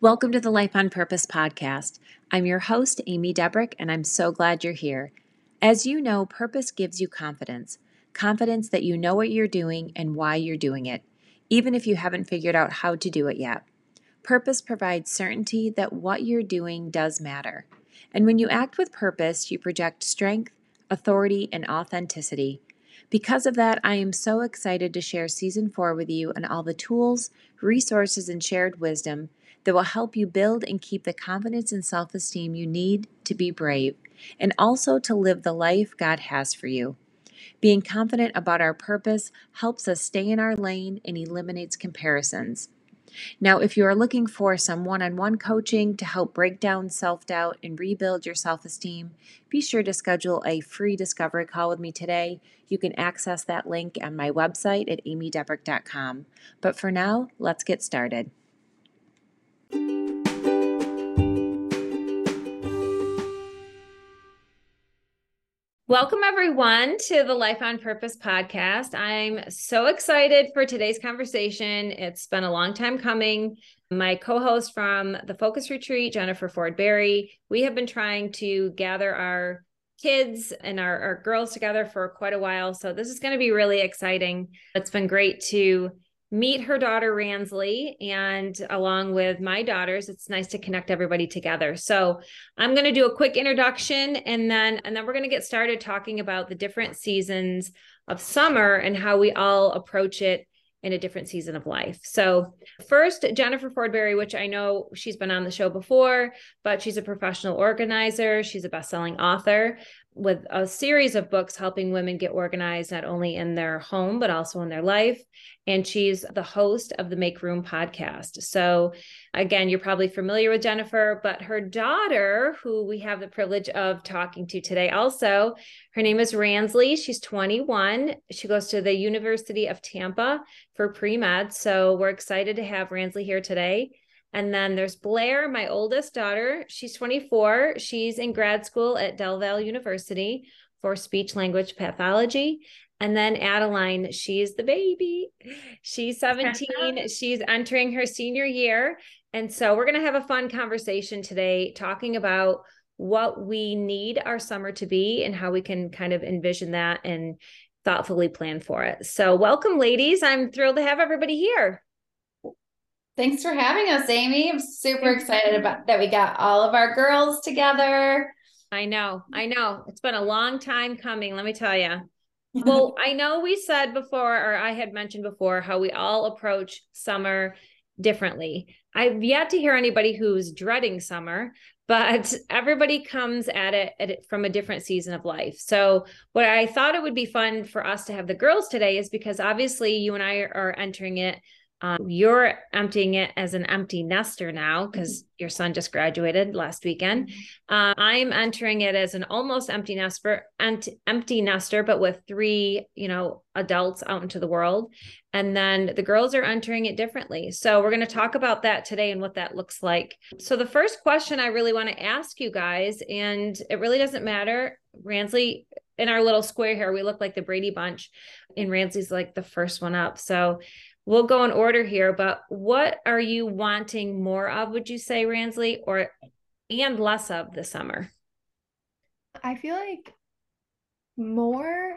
Welcome to the Life on Purpose podcast. I'm your host, Amy Debrick, and I'm so glad you're here. As you know, purpose gives you confidence confidence that you know what you're doing and why you're doing it, even if you haven't figured out how to do it yet. Purpose provides certainty that what you're doing does matter. And when you act with purpose, you project strength, authority, and authenticity. Because of that, I am so excited to share season four with you and all the tools, resources, and shared wisdom that will help you build and keep the confidence and self esteem you need to be brave and also to live the life God has for you. Being confident about our purpose helps us stay in our lane and eliminates comparisons. Now, if you are looking for some one on one coaching to help break down self doubt and rebuild your self esteem, be sure to schedule a free discovery call with me today. You can access that link on my website at amydebrick.com. But for now, let's get started. Welcome, everyone, to the Life on Purpose podcast. I'm so excited for today's conversation. It's been a long time coming. My co host from the Focus Retreat, Jennifer Ford Berry, we have been trying to gather our kids and our, our girls together for quite a while. So, this is going to be really exciting. It's been great to meet her daughter Randsley and along with my daughters it's nice to connect everybody together. So I'm going to do a quick introduction and then and then we're going to get started talking about the different seasons of summer and how we all approach it in a different season of life. So, first, Jennifer Ford Berry, which I know she's been on the show before, but she's a professional organizer. She's a best-selling author with a series of books helping women get organized not only in their home but also in their life. And she's the host of the make room podcast. So again you're probably familiar with jennifer but her daughter who we have the privilege of talking to today also her name is randsley. She's 21 she goes to the university of tampa for pre-med. So we're excited to have randsley here today and then there's Blair, my oldest daughter. She's 24. She's in grad school at Del Valle University for speech language pathology. And then Adeline, she's the baby. She's 17. she's entering her senior year. And so we're going to have a fun conversation today talking about what we need our summer to be and how we can kind of envision that and thoughtfully plan for it. So, welcome, ladies. I'm thrilled to have everybody here. Thanks for having us, Amy. I'm super excited about that we got all of our girls together. I know. I know. It's been a long time coming, let me tell you. Well, I know we said before, or I had mentioned before, how we all approach summer differently. I've yet to hear anybody who's dreading summer, but everybody comes at it, at it from a different season of life. So, what I thought it would be fun for us to have the girls today is because obviously you and I are entering it um, you're emptying it as an empty nester now because mm-hmm. your son just graduated last weekend. Uh, I'm entering it as an almost empty nester, empty, empty nester, but with three, you know, adults out into the world. And then the girls are entering it differently. So we're going to talk about that today and what that looks like. So the first question I really want to ask you guys, and it really doesn't matter, Randsley, in our little square here, we look like the Brady Bunch, and Randsley's like the first one up. So we'll go in order here, but what are you wanting more of, would you say, Randsley, or and less of this summer? I feel like more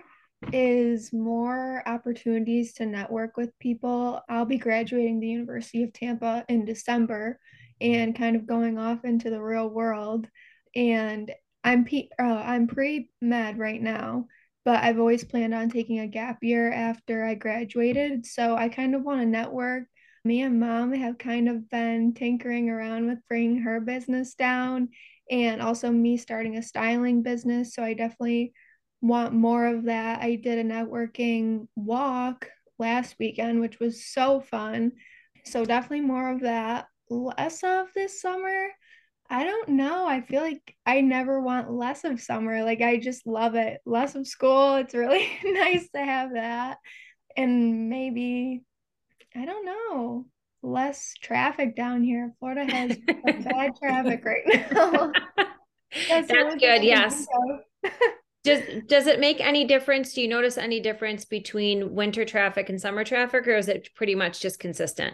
is more opportunities to network with people. I'll be graduating the University of Tampa in December and kind of going off into the real world. And I'm P- uh, I'm pre-med right now, but I've always planned on taking a gap year after I graduated. So I kind of want to network. Me and mom have kind of been tinkering around with bringing her business down and also me starting a styling business. So I definitely want more of that. I did a networking walk last weekend, which was so fun. So definitely more of that. Less of this summer. I don't know. I feel like I never want less of summer. Like I just love it. Less of school. It's really nice to have that. And maybe I don't know. Less traffic down here. Florida has bad traffic right now. That's, That's good. Yes. does does it make any difference? Do you notice any difference between winter traffic and summer traffic or is it pretty much just consistent?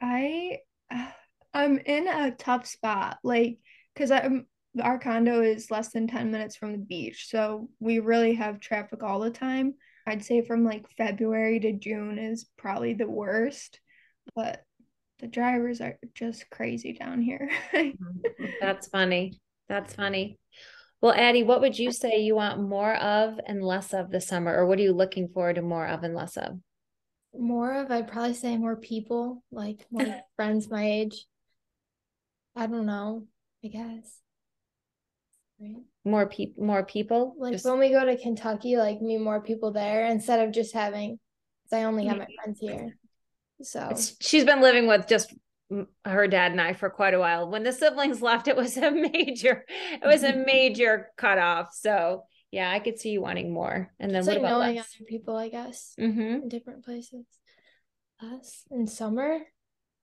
I uh, I'm in a tough spot, like, because I'm um, our condo is less than 10 minutes from the beach. So we really have traffic all the time. I'd say from like February to June is probably the worst, but the drivers are just crazy down here. Mm-hmm. That's funny. That's funny. Well, Addie, what would you say you want more of and less of this summer, or what are you looking forward to more of and less of? More of, I'd probably say more people, like more friends my age. I don't know, I guess. Right. More people, more people. Like just... when we go to Kentucky, like meet more people there instead of just having, I only have my friends here. So it's, she's been living with just her dad and I for quite a while. When the siblings left, it was a major, it was a major cutoff. So yeah, I could see you wanting more. And then what like knowing less? other people, I guess, mm-hmm. in different places. Less in summer.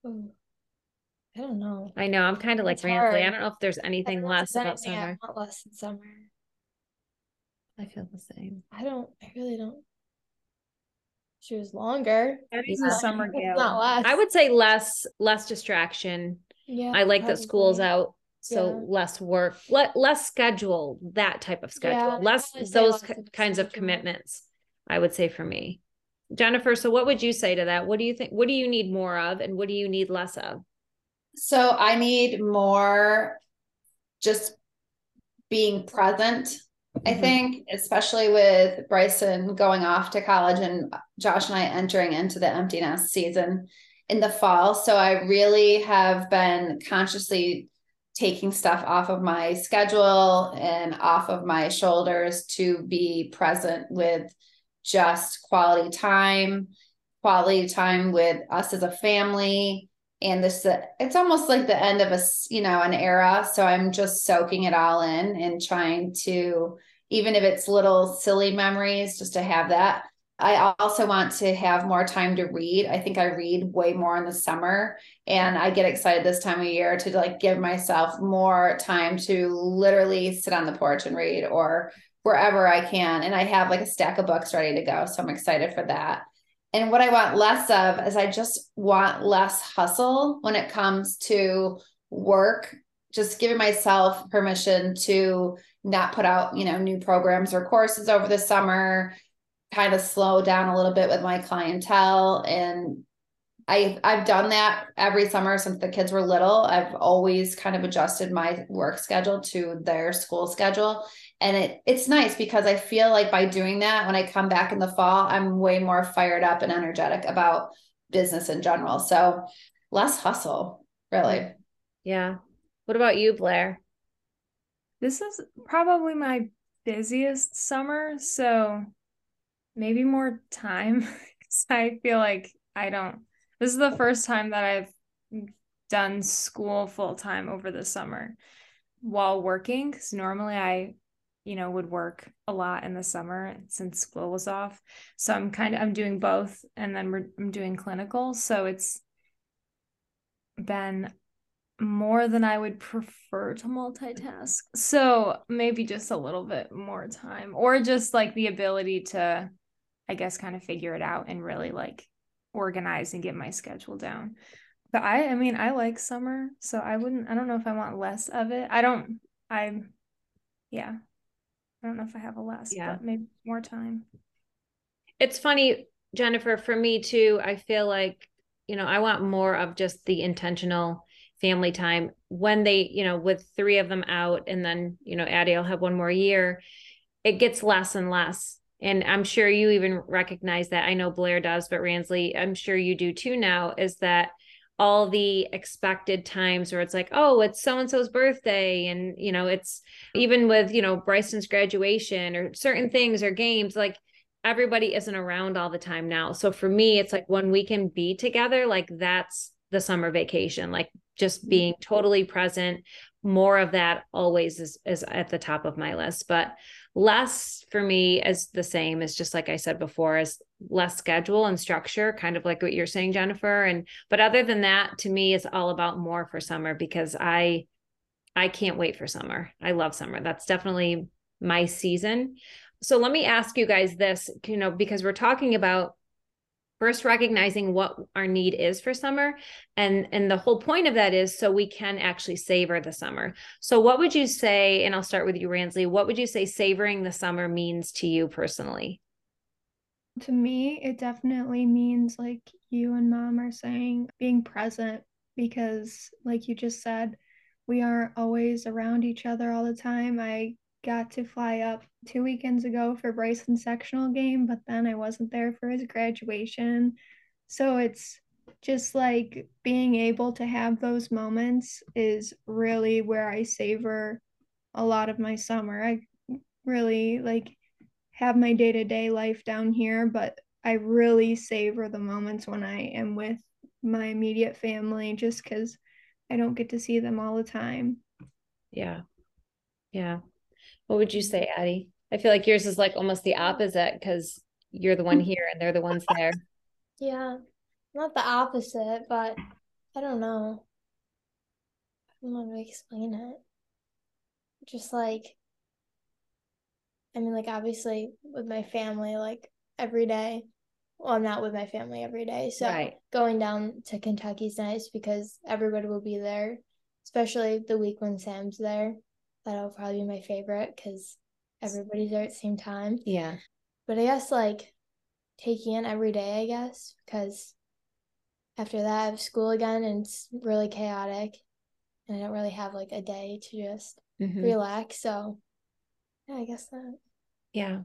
Ooh. I don't know. I know. I'm kind of like Randsley. I don't know if there's anything less about summer. I want less in summer. I feel the same. I don't. I really don't. She was longer. That is a summer gal. Not less. I would say less. Less distraction. Yeah. I like probably. that school's out, so yeah. less work, let less schedule. That type of schedule. Yeah, less those kinds of commitments. I would say for me, Jennifer. So, what would you say to that? What do you think? What do you need more of, and what do you need less of? So I need more just being present. Mm-hmm. I think, especially with Bryson going off to college and Josh and I entering into the empty nest season in the fall. So I really have been consciously taking stuff off of my schedule and off of my shoulders to be present with just quality time, quality time with us as a family, and this it's almost like the end of a you know an era. So i'm just soaking it all in and trying to even if it's little silly memories just to have that. I also want to have more time to read. I think i read way more in the summer and i get excited this time of year to like give myself more time to literally sit on the porch and read or wherever i can. And i have like a stack of books ready to go so i'm excited for that and what I want less of is I just want less hustle when it comes to work, just giving myself permission to not put out, you know, new programs or courses over the summer, kind of slow down a little bit with my clientele and I I've done that every summer since the kids were little. I've always kind of adjusted my work schedule to their school schedule and it it's nice because I feel like by doing that when I come back in the fall I'm way more fired up and energetic about business in general. So less hustle, really. Yeah. What about you, Blair? This is probably my busiest summer, so maybe more time cuz I feel like I don't this is the first time that I've done school full time over the summer while working because normally I, you know, would work a lot in the summer since school was off. So I'm kind of I'm doing both, and then we're, I'm doing clinical. So it's been more than I would prefer to multitask. So maybe just a little bit more time, or just like the ability to, I guess, kind of figure it out and really like organize and get my schedule down. But I I mean I like summer, so I wouldn't I don't know if I want less of it. I don't I'm, yeah. I don't know if I have a less, yeah. but maybe more time. It's funny, Jennifer, for me too, I feel like, you know, I want more of just the intentional family time when they, you know, with three of them out and then, you know, Addie will have one more year, it gets less and less and I'm sure you even recognize that. I know Blair does, but Randsley, I'm sure you do too now, is that all the expected times where it's like, oh, it's so and so's birthday. And, you know, it's even with, you know, Bryson's graduation or certain things or games, like everybody isn't around all the time now. So for me, it's like when we can be together, like that's the summer vacation, like just mm-hmm. being totally present. More of that always is, is at the top of my list. But less for me is the same as just like I said before, as less schedule and structure, kind of like what you're saying, Jennifer. And but other than that, to me, it's all about more for summer because I I can't wait for summer. I love summer. That's definitely my season. So let me ask you guys this, you know, because we're talking about first recognizing what our need is for summer and and the whole point of that is so we can actually savor the summer so what would you say and i'll start with you randsley what would you say savoring the summer means to you personally to me it definitely means like you and mom are saying being present because like you just said we aren't always around each other all the time i got to fly up two weekends ago for Bryson's sectional game, but then I wasn't there for his graduation. So it's just like being able to have those moments is really where I savor a lot of my summer. I really like have my day to day life down here, but I really savor the moments when I am with my immediate family just because I don't get to see them all the time. Yeah. Yeah. What would you say, Addie? I feel like yours is like almost the opposite because you're the one here and they're the ones there. Yeah, not the opposite, but I don't know. I don't know how to explain it. Just like, I mean, like, obviously with my family, like every day. Well, I'm not with my family every day. So right. going down to Kentucky's nice because everybody will be there, especially the week when Sam's there that'll probably be my favorite because everybody's there at the same time. Yeah. But I guess like taking in every day, I guess, because after that I have school again and it's really chaotic and I don't really have like a day to just mm-hmm. relax. So yeah, I guess that. Yeah.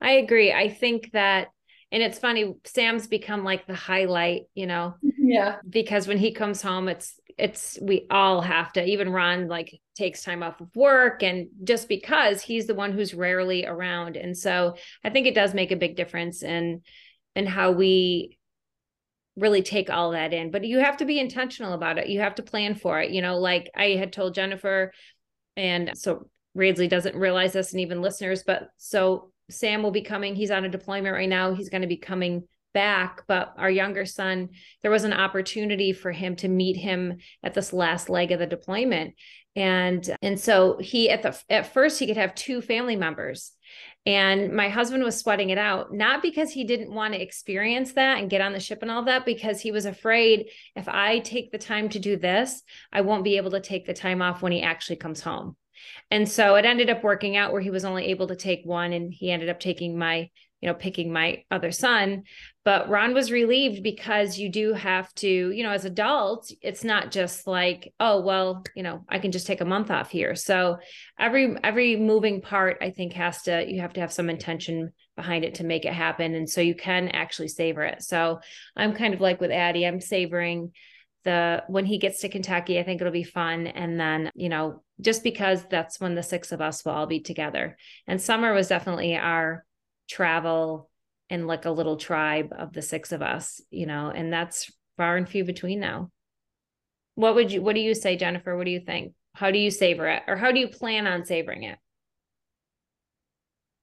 I agree. I think that and it's funny sam's become like the highlight you know mm-hmm. yeah because when he comes home it's it's we all have to even ron like takes time off of work and just because he's the one who's rarely around and so i think it does make a big difference in in how we really take all that in but you have to be intentional about it you have to plan for it you know like i had told jennifer and so Randsley doesn't realize this and even listeners but so Sam will be coming. He's on a deployment right now. He's going to be coming back. But our younger son, there was an opportunity for him to meet him at this last leg of the deployment. And and so he at the at first he could have two family members. And my husband was sweating it out, not because he didn't want to experience that and get on the ship and all that, because he was afraid if I take the time to do this, I won't be able to take the time off when he actually comes home. And so it ended up working out where he was only able to take one and he ended up taking my, you know, picking my other son. But Ron was relieved because you do have to, you know, as adults, it's not just like, oh, well, you know, I can just take a month off here. So every every moving part, I think has to you have to have some intention behind it to make it happen. And so you can actually savor it. So I'm kind of like with Addie, I'm savoring the when he gets to Kentucky, I think it'll be fun. And then, you know, just because that's when the six of us will all be together. And summer was definitely our travel and like a little tribe of the six of us, you know, and that's far and few between now. What would you what do you say, Jennifer? What do you think? How do you savor it? Or how do you plan on savoring it?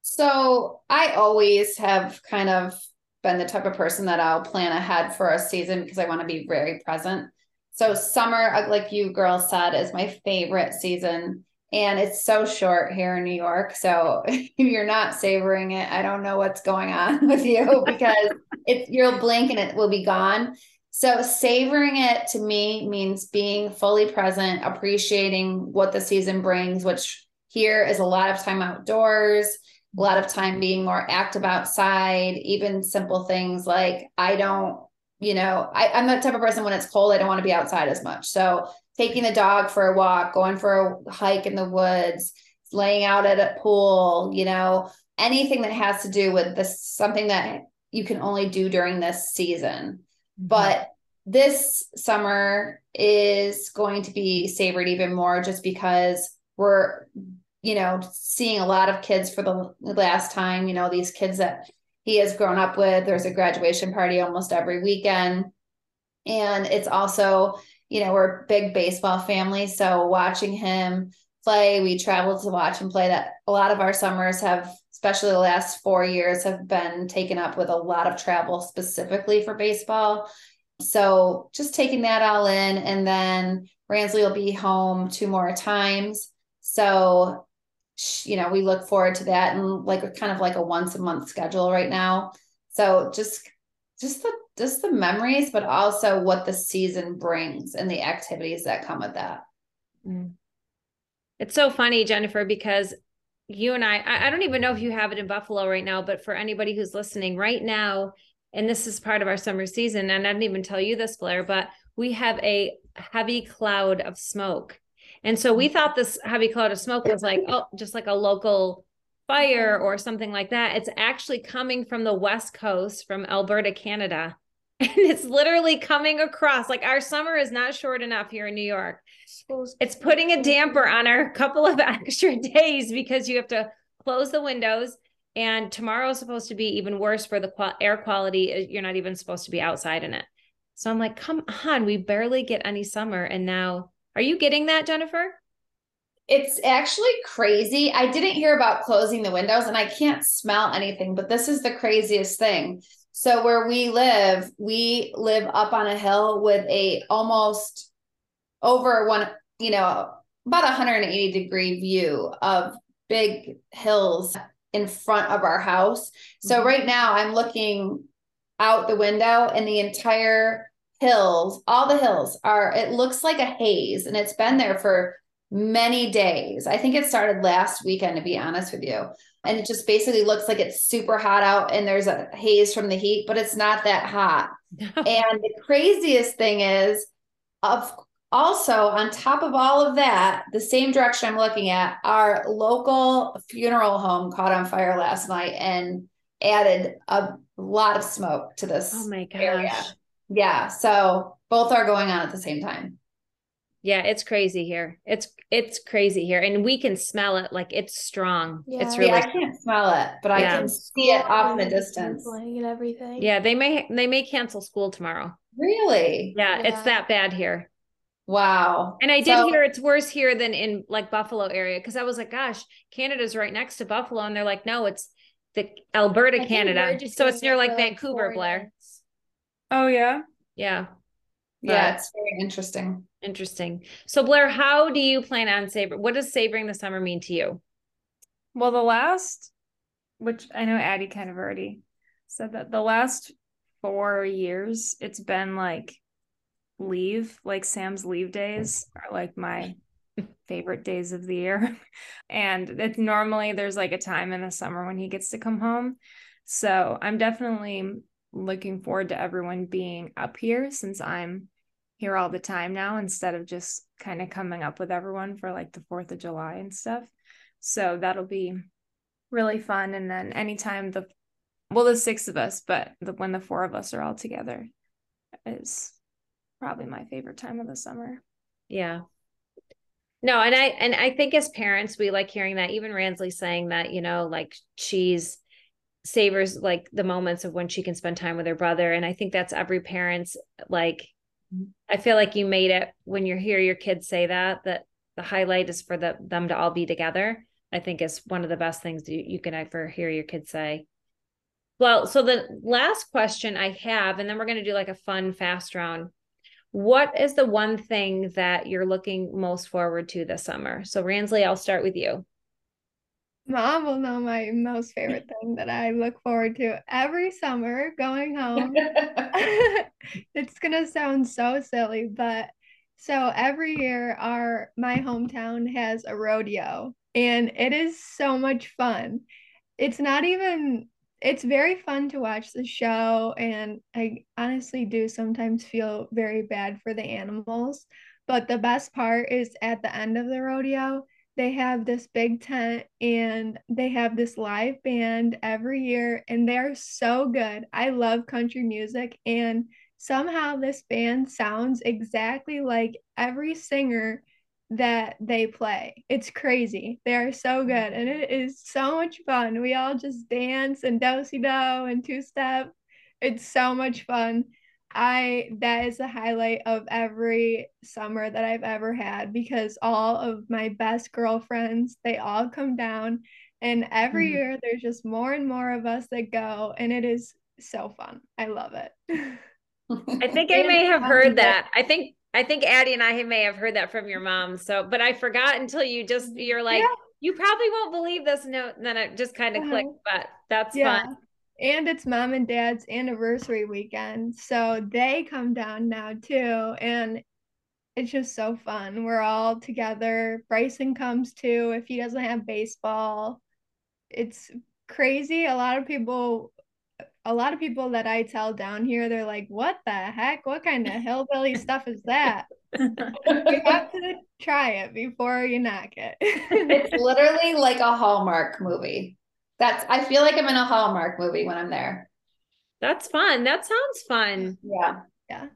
So I always have kind of been the type of person that I'll plan ahead for a season because I want to be very present. So summer, uh, like you girls said, is my favorite season. And it's so short here in New York. So if you're not savoring it, I don't know what's going on with you because if you'll blink and it will be gone. So savoring it to me means being fully present, appreciating what the season brings, which here is a lot of time outdoors, a lot of time being more active outside, even simple things like I don't you know, I, I'm that type of person when it's cold, I don't want to be outside as much. So taking the dog for a walk, going for a hike in the woods, laying out at a pool, you know, anything that has to do with this, something that you can only do during this season. Mm-hmm. But this summer is going to be savored even more just because we're, you know, seeing a lot of kids for the last time, you know, these kids that he has grown up with. There's a graduation party almost every weekend. And it's also, you know, we're a big baseball family. So watching him play, we traveled to watch him play that a lot of our summers have, especially the last four years, have been taken up with a lot of travel specifically for baseball. So just taking that all in. And then Randsley will be home two more times. So you know, we look forward to that and like kind of like a once a month schedule right now. So just just the just the memories, but also what the season brings and the activities that come with that. Mm. It's so funny, Jennifer, because you and I, I don't even know if you have it in Buffalo right now, but for anybody who's listening right now, and this is part of our summer season, and I didn't even tell you this, Blair, but we have a heavy cloud of smoke. And so we thought this heavy cloud of smoke was like, oh, just like a local fire or something like that. It's actually coming from the West Coast, from Alberta, Canada. And it's literally coming across. Like our summer is not short enough here in New York. It's putting a damper on our couple of extra days because you have to close the windows. And tomorrow is supposed to be even worse for the air quality. Uh, you're not even supposed to be outside in it. So I'm like, come on, we barely get any summer. And now, are you getting that, Jennifer? It's actually crazy. I didn't hear about closing the windows and I can't smell anything, but this is the craziest thing. So where we live, we live up on a hill with a almost over one, you know, about 180 degree view of big hills in front of our house. So mm-hmm. right now I'm looking out the window and the entire hills, all the hills are it looks like a haze and it's been there for many days. I think it started last weekend to be honest with you and it just basically looks like it's super hot out and there's a haze from the heat, but it's not that hot. and the craziest thing is, of also on top of all of that, the same direction I'm looking at, our local funeral home caught on fire last night and added a lot of smoke to this. Oh my gosh. Area. Yeah. So both are going on at the same time. Yeah, it's crazy here. It's it's crazy here, and we can smell it. Like it's strong. Yeah. It's really. Yeah, I can't smell it, but yeah. I can see it off in the distance. And everything. Yeah, they may they may cancel school tomorrow. Really? Yeah, yeah. it's that bad here. Wow. And I did so, hear it's worse here than in like Buffalo area because I was like, gosh, Canada's right next to Buffalo, and they're like, no, it's the Alberta, Canada. So it's near like Vancouver, Blair. Oh yeah. Yeah. But, yeah, it's very interesting. Interesting. So Blair, how do you plan on savor? What does savoring the summer mean to you? Well, the last, which I know Addie kind of already said that the last four years, it's been like leave, like Sam's leave days are like my favorite days of the year. And it's normally there's like a time in the summer when he gets to come home. So I'm definitely looking forward to everyone being up here since I'm here all the time now instead of just kind of coming up with everyone for like the 4th of July and stuff. So that'll be really fun. And then anytime the, well, the six of us, but the, when the four of us are all together is probably my favorite time of the summer. Yeah. No, and I and I think as parents we like hearing that even Randsley saying that, you know, like she's savors like the moments of when she can spend time with her brother and I think that's every parent's like I feel like you made it when you hear your kids say that that the highlight is for the, them to all be together. I think is one of the best things you, you can ever hear your kids say. Well, so the last question I have, and then we're going to do like a fun fast round. What is the one thing that you're looking most forward to this summer? So, Randsley, I'll start with you. Mom will know my most favorite thing that I look forward to every summer going home. it's gonna sound so silly, but so every year our my hometown has a rodeo and it is so much fun. It's not even it's very fun to watch the show and I honestly do sometimes feel very bad for the animals, but the best part is at the end of the rodeo they have this big tent and they have this live band every year and they're so good. I love country music and somehow this band sounds exactly like every singer that they play. It's crazy. They are so good and it is so much fun. We all just dance and do-si-do and two-step. It's so much fun. I that is the highlight of every summer that I've ever had because all of my best girlfriends, they all come down and every mm-hmm. year there's just more and more of us that go and it is so fun. I love it. I think I may have heard that. I think I think Addie and I may have heard that from your mom. So, but I forgot until you just you're like, yeah. you probably won't believe this. No, then it just kind of uh-huh. clicked. But that's yeah. fun. And it's mom and dad's anniversary weekend. So they come down now too. And it's just so fun. We're all together. Bryson comes too if he doesn't have baseball. It's crazy. A lot of people a lot of people that I tell down here, they're like, what the heck? What kind of hillbilly stuff is that? you have to try it before you knock it. it's literally like a Hallmark movie. That's I feel like I'm in a Hallmark movie when I'm there. That's fun. That sounds fun. Yeah. Yeah.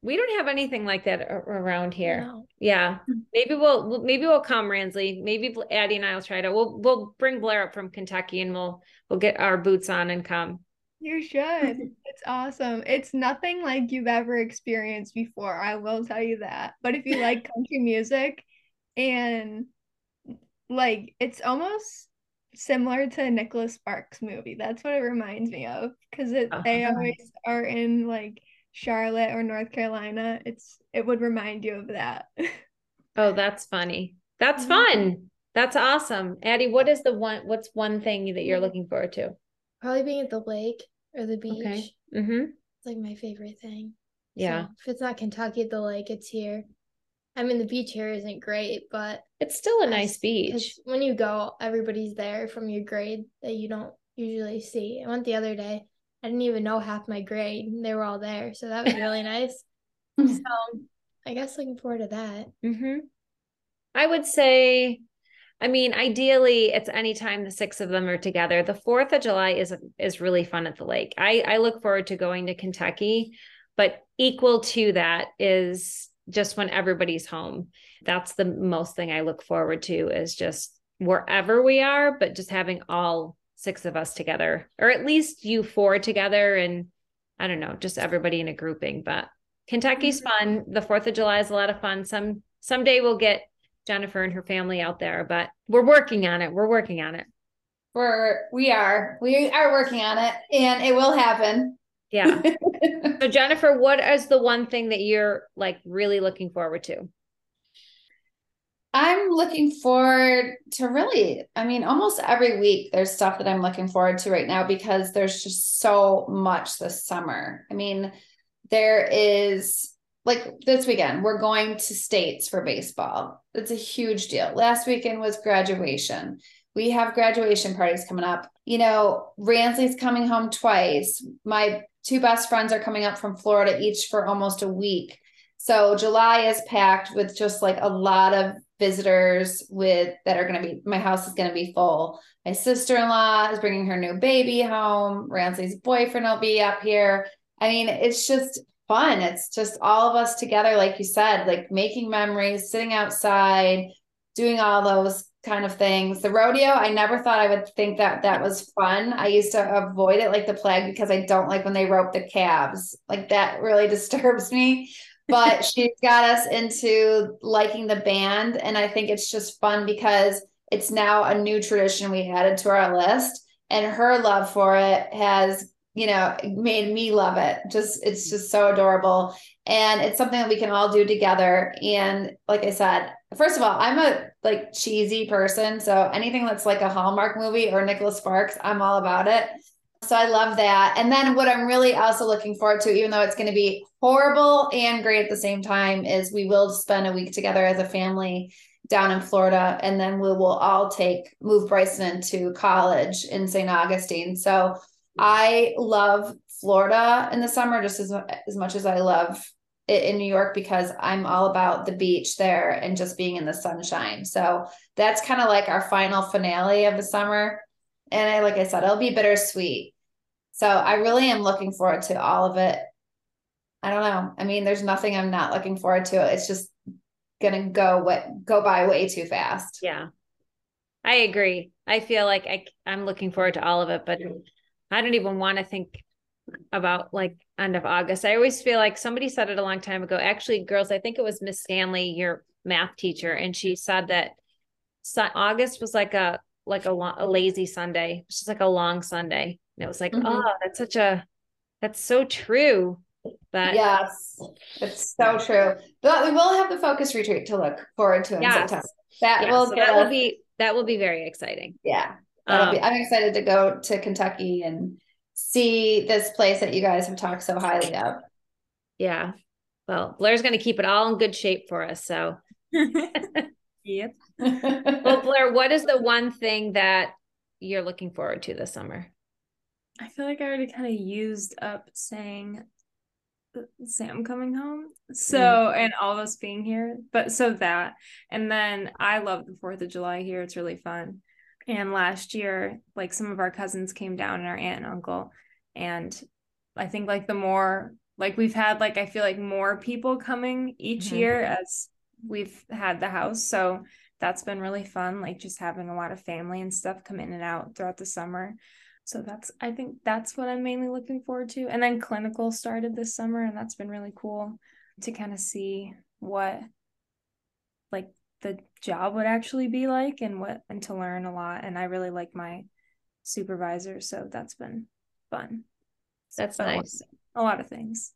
We don't have anything like that around here. No. Yeah. Hmm. Maybe we'll maybe we'll come Randsley. Maybe Addie and I'll try to. We'll we'll bring Blair up from Kentucky and we'll we'll get our boots on and come. You should. It's awesome. It's nothing like you've ever experienced before. I will tell you that. But if you like country music and like it's almost similar to Nicholas Sparks movie. That's what it reminds me of because it Oh. they always are in like Charlotte or North Carolina. It's it would remind you of that. Oh, that's funny. That's Mhm. fun. That's awesome. Addie, what is the one what's one thing that you're looking forward to? Probably being at the lake or the beach. Okay. Mm-hmm. It's like my favorite thing. Yeah. So if it's not Kentucky at the lake, it's here. I mean, the beach here isn't great, but It's still a nice beach. when you go, everybody's there from your grade that you don't usually see. I went the other day. I didn't even know half my grade. They were all there, so that was really nice. So I guess looking forward to that. Mm-hmm. I would say, I mean, ideally, it's anytime the six of them are together. The Fourth of July is is really fun at the lake. I I look forward to going to Kentucky, but equal to that is just when everybody's home. That's the most thing I look forward to is just wherever we are, but just having all six of us together, or at least you four together, and I don't know, just everybody in a grouping. But Kentucky's mm-hmm. fun. The Fourth of July is a lot of fun. Some someday we'll get Jennifer and her family out there, but we're working on it. We're working on it. We're we are. We are working on it and it will happen. Yeah. so Jennifer, what is the one thing that you're like really looking forward to? I'm looking forward to really, I mean, almost every week there's stuff that I'm looking forward to right now because there's just so much this summer. I mean, there is like this weekend, we're going to states for baseball. It's a huge deal. Last weekend was graduation. We have graduation parties coming up. You know, Randsley's coming home twice. My two best friends are coming up from Florida each for almost a week. So July is packed with just like a lot of visitors with that are going to be my house is going to be full. My sister-in-law is bringing her new baby home. Randsley's boyfriend will be up here. I mean, it's just fun. It's just all of us together like you said, like making memories, sitting outside, doing all those kind of things. The rodeo, I never thought I would think that that was fun. I used to avoid it like the plague because I don't like when they rope the calves. Like that really disturbs me. But she's got us into liking the band. And I think it's just fun because it's now a new tradition we added to our list. And her love for it has, you know, made me love it. Just, it's just so adorable. And it's something that we can all do together. And like I said, first of all, I'm a like cheesy person. So anything that's like a Hallmark movie or Nicholas Sparks, I'm all about it. So I love that. And then what I'm really also looking forward to, even though it's going to be horrible and great at the same time, is we will spend a week together as a family down in Florida. And then we will all take, move Bryson into college in St. Augustine. So I love Florida in the summer just as, as much as I love in New York because I'm all about the beach there and just being in the sunshine. So that's kind of like our final finale of the summer. And I, like I said, it'll be bittersweet. So I really am looking forward to all of it. I don't know. I mean, there's nothing I'm not looking forward to. It's just gonna go what go by way too fast. Yeah. I agree. I feel like I I'm looking forward to all of it, but I don't even want to think about like end of August. I always feel like somebody said it a long time ago. Actually, girls, I think it was Miss Stanley, your math teacher, and she said that August was like a like a, lo- a lazy Sunday. It's just like a long Sunday. And it was like, Mhm. oh, that's such a that's so true. But Yes, it's so true. But we will have the focus retreat to look forward to in Yes. September. That yeah, will so that will be that will be very exciting. yeah. Um, be, I'm excited to go to Kentucky and see this place that you guys have talked so highly of. Yeah. Well, Blair's going to keep it all in good shape for us. So, Yep. well, Blair, what is the one thing that you're looking forward to this summer? I feel like I already kind of used up saying Sam coming home. So, mm-hmm. and all of us being here. But so that. And then I love the 4th of July here. It's really fun. And last year, like some of our cousins came down and our aunt and uncle. And I think like the more, like we've had, like, I feel like more people coming each Mhm. year as we've had the house. So that's been really fun. Like just having a lot of family and stuff come in and out throughout the summer. So that's I think that's what I'm mainly looking forward to. And then clinical started this summer and that's been really cool to kind of see what like the job would actually be like and what and to learn a lot. And I really like my supervisor, so that's been fun. That's lot- nice. A lot of things.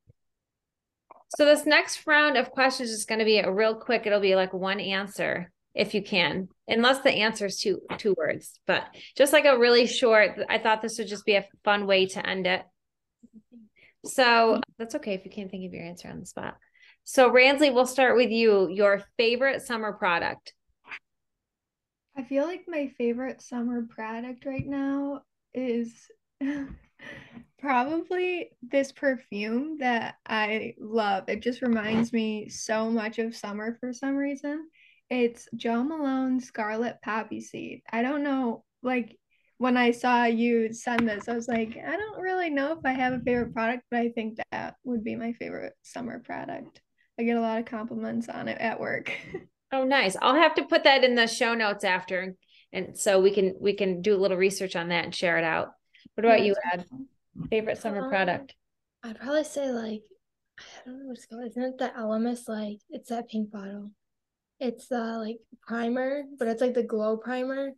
So this next round of questions is going to be a real quick. It'll be like one answer if you can, unless the answer is two two words. But just like a really short. I thought this would just be a fun way to end it. So that's okay if you can't think of your answer on the spot. So Randsley, we'll start with you. Your favorite summer product. I feel like my favorite summer product right now is probably this perfume that I love. It just reminds me so much of summer for some reason. It's Jo Malone Scarlet Poppy Seed. I don't know, like when I saw you send this, I was like, I don't really know if I have a favorite product, but I think that would be my favorite summer product. I get a lot of compliments on it at work. Oh, nice. I'll have to put that in the show notes after, and so we can we can do a little research on that and share it out. What about you, Ed? Favorite summer Um, product? I'd probably say like I don't know what it's called. Isn't it the Elemis? Like it's that pink bottle. It's the like primer, but it's like the glow primer.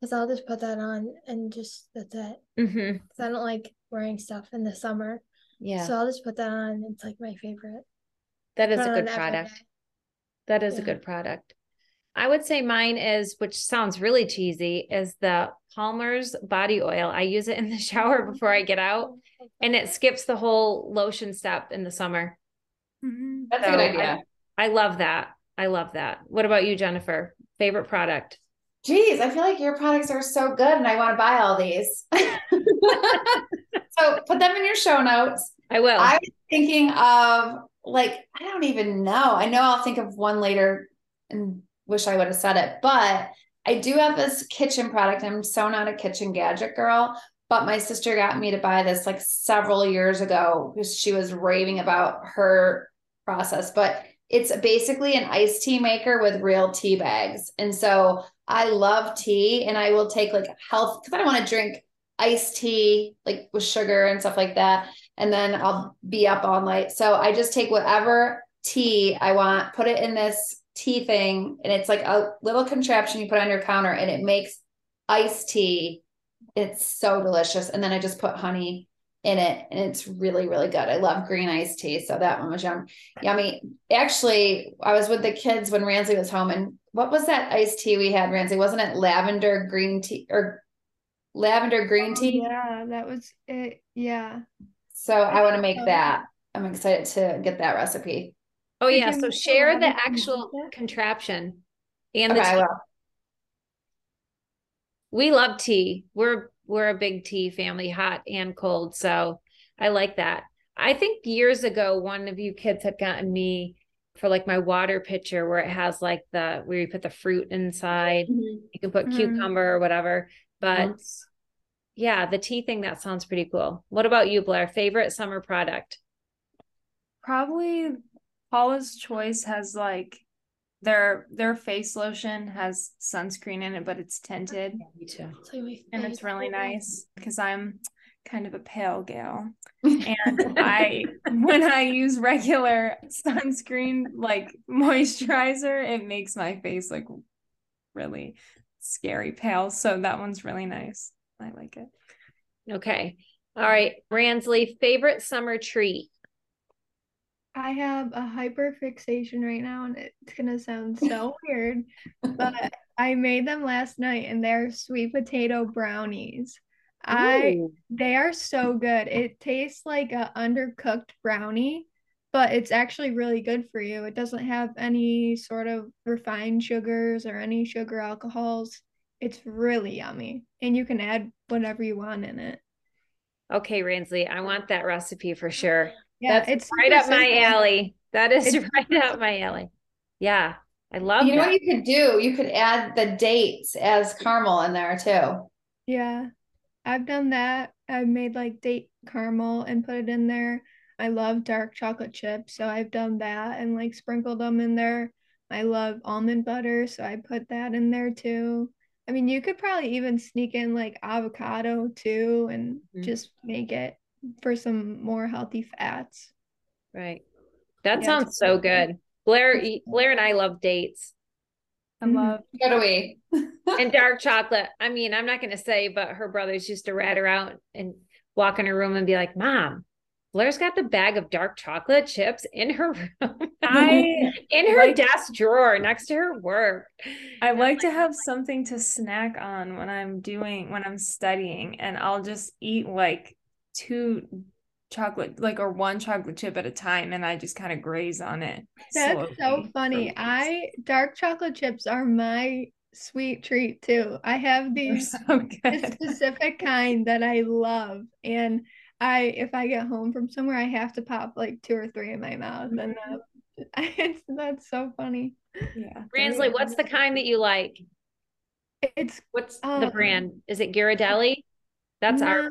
Cause I'll just put that on and just that's it. Mm-hmm. Cause I don't like wearing stuff in the summer. Yeah, So I'll just put that on. It's like my favorite. That is a good product. day. That is a good product. I would say mine is, which sounds really cheesy, is the Palmer's body oil. I use it in the shower oh, before I get out, and it skips the whole lotion step in the summer. Mm-hmm. That's a So good I- idea. I love that. I love that. What about you, Jennifer? Favorite product? Geez, I feel like your products are so good and I want to buy all these. so put them in your show notes. I will. I was thinking of like, I don't even know. I know I'll think of one later and wish I would have said it, but I do have this kitchen product. I'm so not a kitchen gadget girl, but my sister got me to buy this like several years ago because she was raving about her process. But it's basically an iced tea maker with real tea bags. And so I love tea and I will take like health because I don't want to drink iced tea like with sugar and stuff like that. And then I'll be up all night. So I just take whatever tea I want, put it in this tea thing, and it's like a little contraption you put on your counter and it makes iced tea. It's so delicious. And then I just put honey in it and it's really, really good. I love green iced tea. So that one was yum, yummy. Actually, I was with the kids when Ramsey was home and what was that iced tea we had, Ramsey? Wasn't it lavender green tea or lavender green Oh, tea? yeah, that was it. Yeah. So I want to make Oh. that. I'm excited to get that recipe. oh yeah. So share the actual contraption and the Okay, I tea. We love tea. We're we're a big tea family, hot and cold. So I like that. I think years ago, one of you kids had gotten me for like my water pitcher where it has like the where you put the fruit inside. You can put Mhm. cucumber or whatever. But yeah, the tea thing that sounds pretty cool. What about you, Blair? Favorite summer product? Probably Paula's Choice has like their their face lotion has sunscreen in it, but it's tinted. Me too. It's and it's really nice because I'm kind of a pale gal. And I when I use regular sunscreen like moisturizer, it makes my face like really scary pale. So that one's really nice. I like it. Okay. All right. Randsley, favorite summer treat. I have a hyper fixation right now, and it's gonna sound so weird, but I made them last night, and they're sweet potato brownies. I they are so good. It tastes like a undercooked brownie, but it's actually really good for you. It doesn't have any sort of refined sugars or any sugar alcohols. It's really yummy. And you can add whatever you want in it. Okay, Randsley, I want that recipe for sure. Yeah, That's it's right super up my alley. That is It's right up my alley. Yeah, I love it. You know that. what you could do? You could add the dates as caramel in there too. Yeah, I've done that. I've made like date caramel and put it in there. I love dark chocolate chips, so I've done that and like sprinkled them in there. I love almond butter, so I put that in there too. I mean, you could probably even sneak in like avocado too and Mhm. just make it for some more healthy fats. Right. That Yeah, sounds so good. good. Blair, Blair and I love dates I love So do we. and dark chocolate. I mean, I'm not going to say, but her brothers used to rat her out and walk in her room and be like, "Mom, Blair's got the bag of dark chocolate chips in her room, I in her like- desk drawer next to her work." I And I'm like to have something to snack on when I'm doing when I'm studying and I'll just eat like two chocolate like or one chocolate chip at a time and I just kind of graze on it. That's so slowly for funny. I dark chocolate chips are my sweet treat too. I have these so a specific kind that I love. And I, if I get home from somewhere, I have to pop like two or three in my mouth. And uh, it's, that's so funny. Yeah. Randsley, what's the kind that you like? It's What's the Um, brand? Is it Ghirardelli? That's our.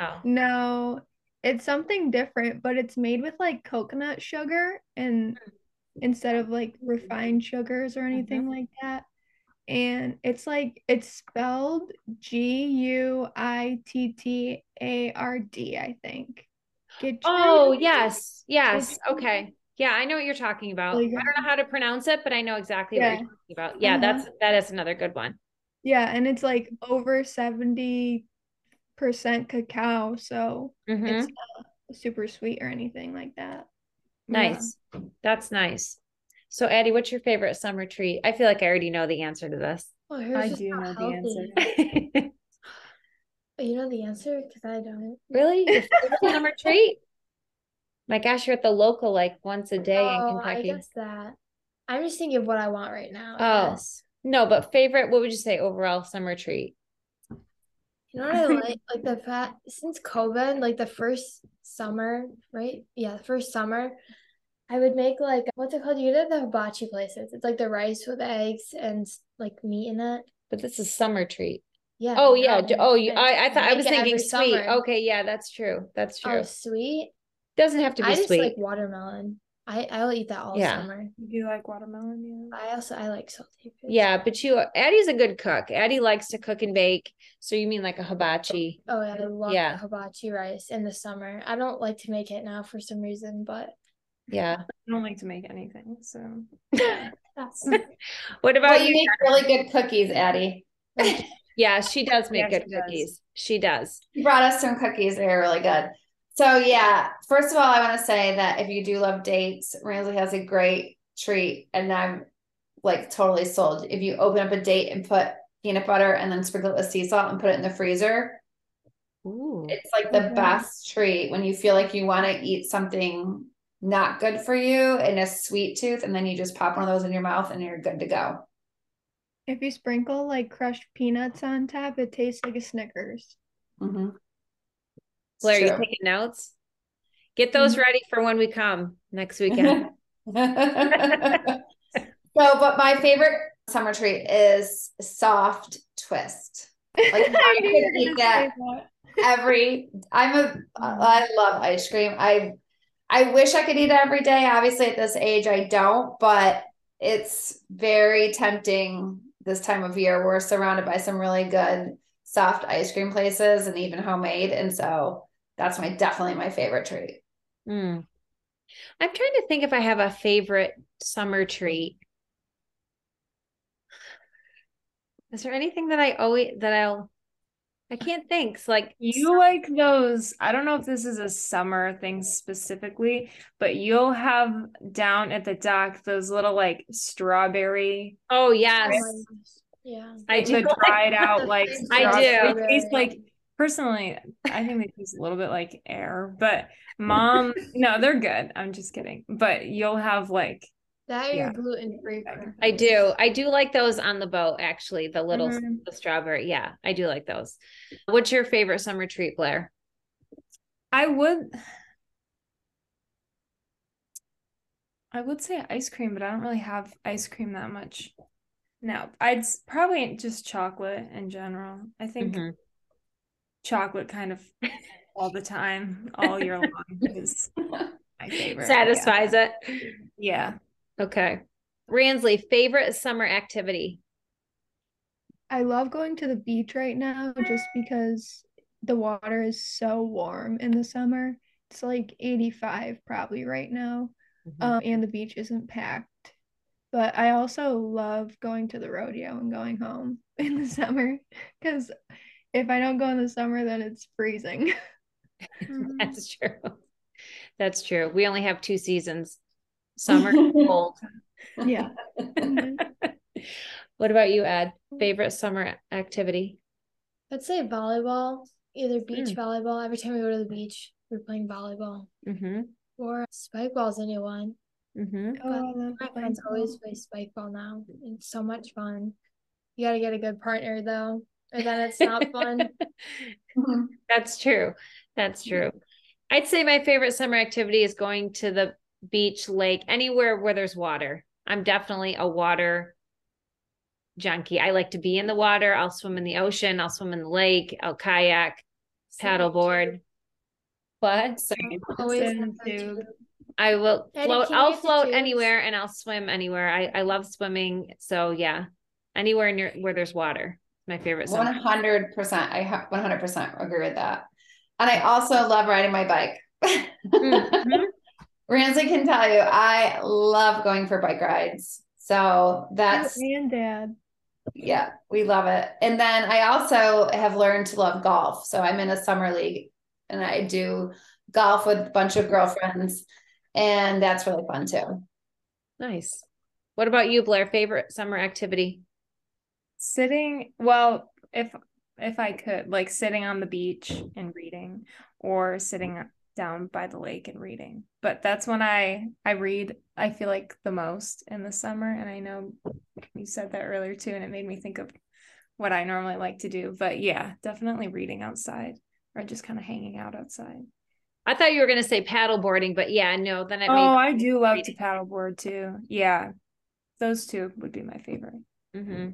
Oh. no, it's something different, but it's made with like coconut sugar and instead of like refined sugars or anything like that. And it's like it's spelled G U I T T A R D, I think. Get Oh, yes. Yes. Okay. Yeah, I know what you're talking about. Really I don't know how to pronounce it, but I know exactly what you're talking about. Yeah, Uh-huh. that's that is another good one. Yeah, and it's like over 70% cacao, so Mhm. it's not super sweet or anything like that. Nice. That's nice. So, Addie, what's your favorite summer treat? I feel like I already know the answer to this. Well, I do not know the answer. You know the answer? Because I don't. really? Your favorite summer treat? My gosh, you're at the local like once a day in Oh, I Kentucky. guess that. I'm just thinking of what I want right now. I Oh. guess. No, but favorite, what would you say overall summer treat? You know what I like? Like the fact since COVID, like the first summer, right? Yeah, the first summer, I would make like what's it called? You get it the hibachi places. It's like the rice with eggs and like meat in it. But this is summer treat. Yeah. Oh yeah. no, d- Oh, you, I I, I thought I make was thinking sweet. summer. Okay, yeah, that's true. That's oh, true. Oh, sweet. Doesn't have to be sweet. I just sweet. like watermelon. I I will eat that all Yeah. summer. Do you like watermelon? Yeah. I also I like salty foods. Yeah, but you, Addie's a good cook. Addie likes to cook and bake. So you mean like a hibachi? Oh, oh yeah, I love Yeah. hibachi rice in the summer. I don't like to make it now for some reason, but Yeah. I don't like to make anything, so What about Well, you you? make really good cookies, Addie. Yeah, she does make Yeah, good she does. cookies. She does. You brought us some cookies. They're really good. So yeah, first of all, I want to say that if you do love dates, Randsley has a great treat, and I'm like totally sold. If you open up a date and put peanut butter and then sprinkle it with sea salt and put it in the freezer, Ooh. it's like the Mhm. best treat when you feel like you want to eat something not good for you and a sweet tooth, and then you just pop one of those in your mouth and you're good to go. If you sprinkle like crushed peanuts on top, it tastes like a Snickers. Mm-hmm. Blair, you taking notes? Get those ready for when we come next weekend. so, but my favorite summer treat is soft twist. Like I knew could eat that that. every. I'm a. I love ice cream. I. I wish I could eat it every day. Obviously, at this age, I don't. But it's very tempting this time of year. We're surrounded by some really good soft ice cream places and even homemade, and so that's my definitely my favorite treat. Mm. I'm trying to think if I have a favorite summer treat. Is there anything that I always that I'll I can't think. It's like you like those. I don't know if this is a summer thing specifically, but you'll have down at the dock those little like strawberry, oh yes. yeah. I do the dried out like I do. They taste like personally, I think they taste a little bit like air, but mom, no, they're good. I'm just kidding. But you'll have like That or Yeah. your gluten free. I do. I do like those on the boat, actually. The little Mhm. the strawberry. Yeah, I do like those. What's your favorite summer treat, Blair? I would I would say ice cream, but I don't really have ice cream that much. No, I'd probably just chocolate in general. I think Mhm. chocolate kind of all the time, all year long is my favorite. Satisfies it. Yeah. Okay. Randsley, favorite summer activity? I love going to the beach right now just because the water is so warm in the summer. It's like 85 probably right now. Um, and the beach isn't packed. But I also love going to the rodeo and going home in the summer because if I don't go in the summer, then it's freezing. That's true. That's true. We only have two seasons summer cold. Yeah. What about you, Ed? Favorite summer activity? I'd say volleyball, either beach Mm. volleyball. Every time we go to the beach, we're playing volleyball. Mm-hmm. Or spike ball's a new one. Mm-hmm. Oh, My playing friends always play spike ball now. It's so much fun. You gotta get a good partner though, or then it's not fun. That's true. That's true. I'd say my favorite summer activity is going to the beach, lake, anywhere where there's water. I'm definitely a water junkie. I like to be in the water. I'll swim in the ocean. I'll swim in the lake. I'll kayak, paddleboard. What? Same. Always Same have fun too. too. I will Eddie, float. I'll float anywhere and I'll swim anywhere. I, I love swimming. So yeah, anywhere near where there's water. My favorite hundred percent. I one hundred percent agree with that. And I also love riding my bike. Mhm. Randsley can tell you, I love going for bike rides. So that's You and dad. yeah, we love it. And then I also have learned to love golf. So I'm in a summer league and I do golf with a bunch of girlfriends. And that's really fun too. Nice. What about you, Blair? Favorite summer activity? Sitting, well, if if I could, like sitting on the beach and reading or sitting down by the lake and reading. But that's when I I read I feel like the most in the summer and I know you said that earlier too and it made me think of what I normally like to do. But yeah, definitely reading outside or just kind of hanging out outside. I thought you were going to say paddle boarding, but yeah, no, then it Oh, I do love to reading. paddleboard too. Yeah. Those two would be my favorite. hmm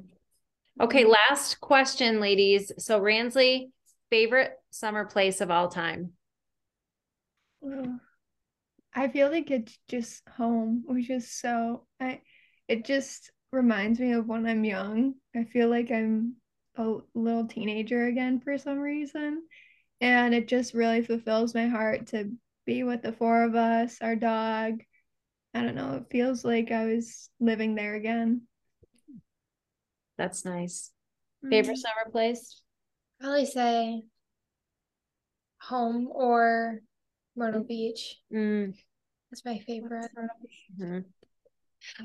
Okay, last question, ladies. So Randsley, favorite summer place of all time? Ugh. I feel like it's just home, which is so I it just reminds me of when I'm young. I feel like I'm a little teenager again for some reason. And it just really fulfills my heart to be with the four of us, our dog. I don't know, it feels like I was living there again. That's nice. Favorite Mm, summer place? Probably say home or Myrtle Beach. Mm, That's my favorite. mhm.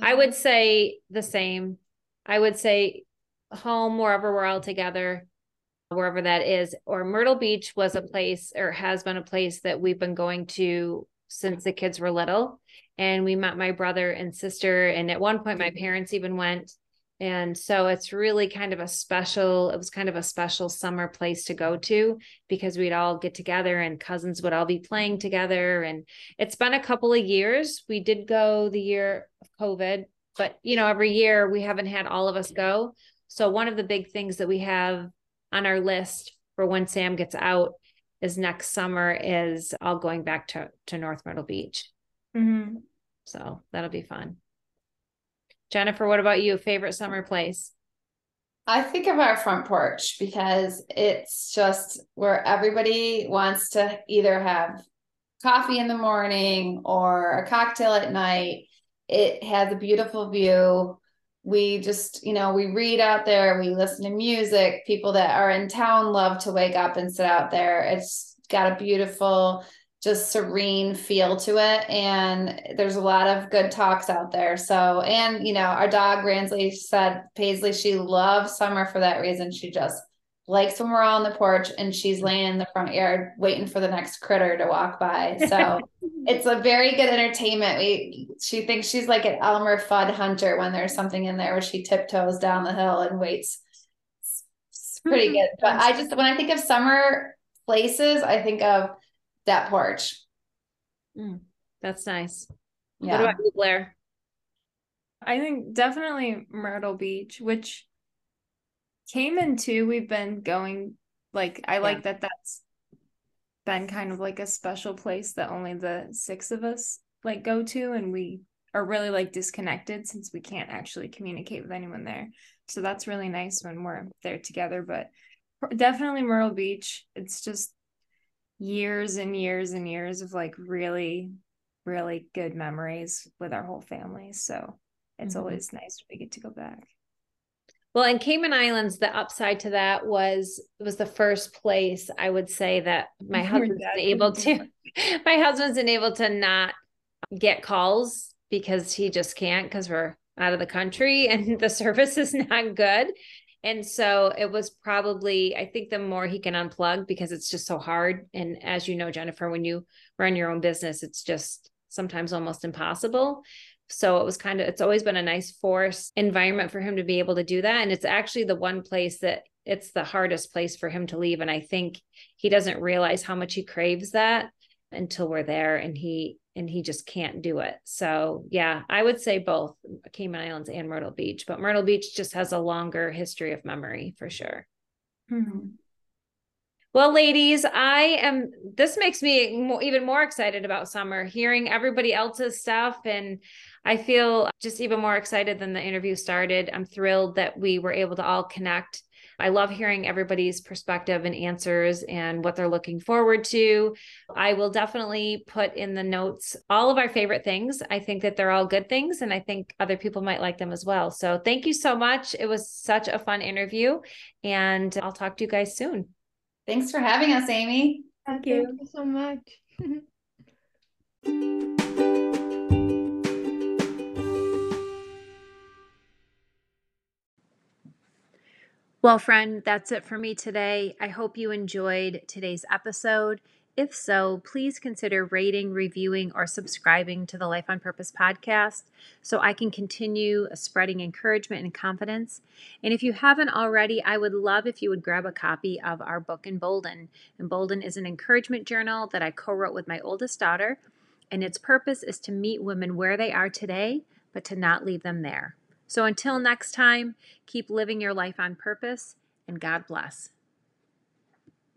I would say the same. I would say home wherever we're all together, wherever that is. Or Myrtle Beach was a place or has been a place that we've been going to since the kids were little. And we met my brother and sister. And at one point, my parents even went. And so it's really kind of a special, it was kind of a special summer place to go to because we'd all get together and cousins would all be playing together. And it's been a couple of years. We did go the year of COVID, but you know, every year we haven't had all of us go. So one of the big things that we have on our list for when Sam gets out is next summer is all going back to, to North Myrtle Beach. Mm-hmm. So that'll be fun. Jennifer, what about you? Favorite summer place? I think of our front porch because it's just where everybody wants to either have coffee in the morning or a cocktail at night. It has a beautiful view. We just, you know, we read out there, we listen to music. People that are in town love to wake up and sit out there. It's got a beautiful, just serene feel to it. And there's a lot of good talks out there. So, and, you know, our dog Randsley said, Paisley, she loves summer for that reason. She just likes when we're all on the porch and she's laying in the front yard waiting for the next critter to walk by. So it's a very good entertainment. We she thinks she's like an Elmer Fudd hunter when there's something in there where she tiptoes down the hill and waits. It's pretty mm-hmm. good. But I just when I think of summer places, I think of that porch. Mm, that's nice. Yeah. What about you, Blair? I think definitely Myrtle Beach, which Cayman too. We've been going like I like that that's been kind of like a special place that only the six of us like go to and we are really like disconnected since we can't actually communicate with anyone there. So that's really nice when we're there together, but definitely Myrtle Beach. It's just years and years and years of like really really good memories with our whole family. So it's mm-hmm. always nice we get to go back. Well, in Cayman Islands, the upside to that was was the first place I would say that my husband's able to my husband's been able to not get calls because he just can't because we're out of the country and the service is not good. And so it was probably, I think the more he can unplug because it's just so hard. And as you know, Jennifer, when you run your own business, it's just sometimes almost impossible. So it was kind of, it's always been a nice force environment for him to be able to do that. And it's actually the one place that it's the hardest place for him to leave. And I think he doesn't realize how much he craves that until we're there and he and he just can't do it. So yeah, I would say both Cayman Islands and Myrtle Beach, but Myrtle Beach just has a longer history of memory for sure. Mm-hmm. Well, ladies, I am. This makes me more, even more excited about summer, hearing everybody else's stuff. And I feel just even more excited than the interview started. I'm thrilled that we were able to all connect. I love hearing everybody's perspective and answers and what they're looking forward to. I will definitely put in the notes all of our favorite things. I think that they're all good things, and I think other people might like them as well. So, thank you so much. It was such a fun interview, and I'll talk to you guys soon. Thanks for having us, Amy. Thank you, Thank you so much. Well, friend, that's it for me today. I hope you enjoyed today's episode. If so, please consider rating, reviewing, or subscribing to the Life on Purpose podcast so I can continue spreading encouragement and confidence. And if you haven't already, I would love if you would grab a copy of our book, Embolden. Embolden is an encouragement journal that I co wrote with my oldest daughter, and its purpose is to meet women where they are today, but to not leave them there. So until next time, keep living your life on purpose, and God bless.